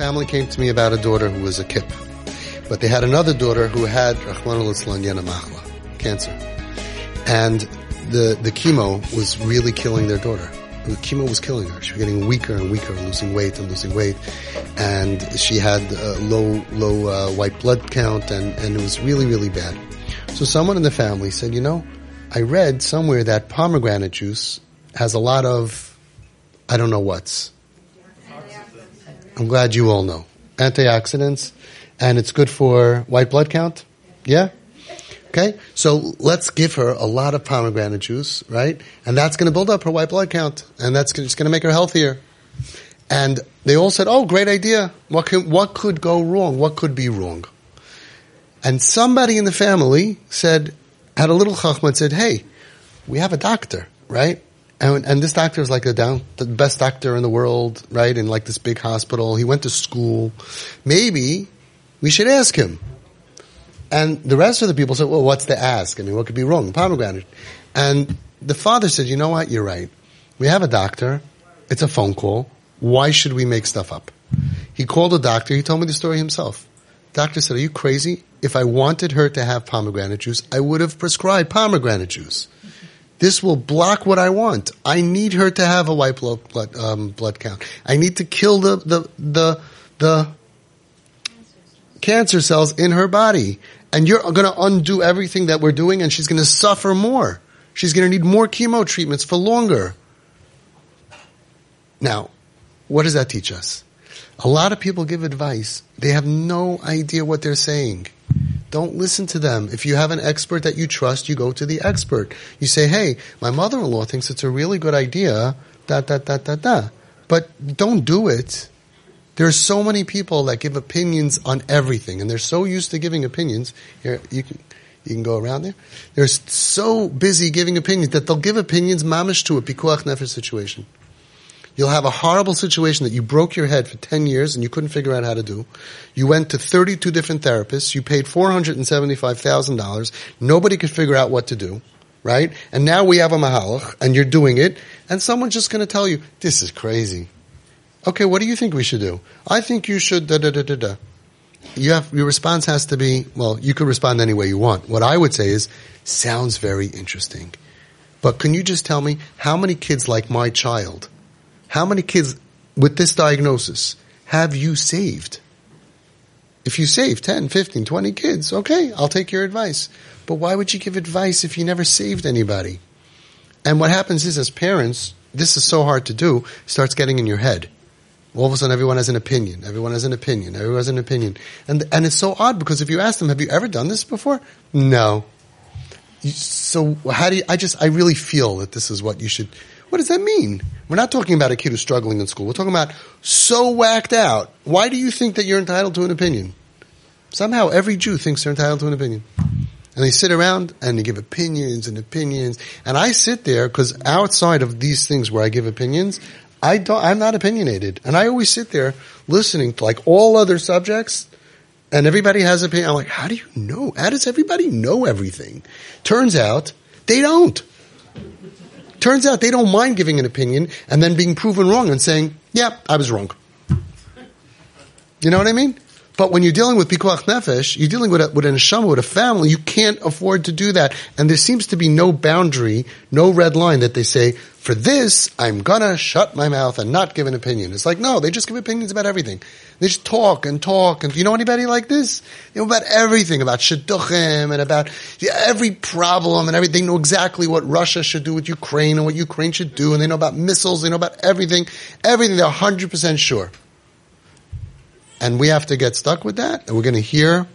family came to me about a daughter who was a kip. But they had another daughter who had Rahman cancer. And the, the chemo was really killing their daughter. The chemo was killing her. She was getting weaker and weaker, losing weight and losing weight. And she had low, low uh, white blood count and, and it was really, really bad. So someone in the family said, you know, I read somewhere that pomegranate juice has a lot of, I don't know what's. I'm glad you all know. Antioxidants, and it's good for white blood count. Yeah? Okay? So let's give her a lot of pomegranate juice, right? And that's going to build up her white blood count, and that's just going to make her healthier. And they all said, oh, great idea. What, can, what could go wrong? What could be wrong? And somebody in the family said, had a little chachma and said, hey, we have a doctor, right? And, and this doctor is like a down, the best doctor in the world, right? In like this big hospital. He went to school. Maybe we should ask him. And the rest of the people said, well, what's the ask? I mean, what could be wrong? Pomegranate. And the father said, you know what? You're right. We have a doctor. It's a phone call. Why should we make stuff up? He called a doctor. He told me the story himself. Doctor said, are you crazy? If I wanted her to have pomegranate juice, I would have prescribed pomegranate juice. This will block what I want. I need her to have a white blood, blood, um, blood count. I need to kill the, the, the, the cancer cells in her body. And you're going to undo everything that we're doing and she's going to suffer more. She's going to need more chemo treatments for longer. Now, what does that teach us? A lot of people give advice. They have no idea what they're saying. Don't listen to them. If you have an expert that you trust, you go to the expert. You say, hey, my mother-in-law thinks it's a really good idea, da, da, da, da, da. But don't do it. There are so many people that give opinions on everything, and they're so used to giving opinions. Here, you can, you can go around there. They're so busy giving opinions that they'll give opinions mamish to a pikuach nefesh situation. You'll have a horrible situation that you broke your head for 10 years and you couldn't figure out how to do. You went to 32 different therapists. You paid $475,000. Nobody could figure out what to do. Right? And now we have a mahalach and you're doing it and someone's just going to tell you, this is crazy. Okay, what do you think we should do? I think you should da da da da da. You have, your response has to be, well, you could respond any way you want. What I would say is, sounds very interesting. But can you just tell me how many kids like my child how many kids with this diagnosis have you saved? If you save 10, 15, 20 kids, okay, I'll take your advice. But why would you give advice if you never saved anybody? And what happens is as parents, this is so hard to do, starts getting in your head. All of a sudden everyone has an opinion. Everyone has an opinion. Everyone has an opinion. And, and it's so odd because if you ask them, have you ever done this before? No. So how do you, I just, I really feel that this is what you should, what does that mean? We're not talking about a kid who's struggling in school. We're talking about so whacked out. Why do you think that you're entitled to an opinion? Somehow every Jew thinks they're entitled to an opinion. And they sit around and they give opinions and opinions. And I sit there because outside of these things where I give opinions, I don't, I'm not opinionated. And I always sit there listening to like all other subjects and everybody has opinion. I'm like, how do you know? How does everybody know everything? Turns out they don't. Turns out they don't mind giving an opinion and then being proven wrong and saying, yeah, I was wrong. You know what I mean? But when you're dealing with pikuach nefesh, you're dealing with a, with a neshama, with a family, you can't afford to do that. And there seems to be no boundary, no red line that they say, for this, I'm gonna shut my mouth and not give an opinion. It's like, no, they just give opinions about everything. They just talk and talk. And you know anybody like this? They know about everything, about shidduchim and about every problem and everything. They know exactly what Russia should do with Ukraine and what Ukraine should do. And they know about missiles. They know about everything. Everything. They're 100% sure. And we have to get stuck with that. And we're going to hear,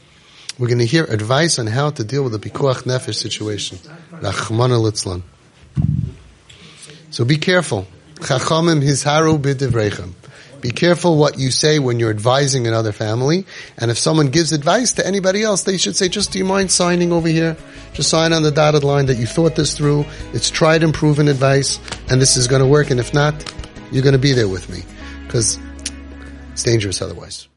we're going to hear advice on how to deal with the pikuach nefesh situation. Litzlan. So be careful. Chachamim. Be careful what you say when you're advising another family. And if someone gives advice to anybody else, they should say, just do you mind signing over here? Just sign on the dotted line that you thought this through. It's tried and proven advice and this is going to work. And if not, you're going to be there with me because it's dangerous otherwise.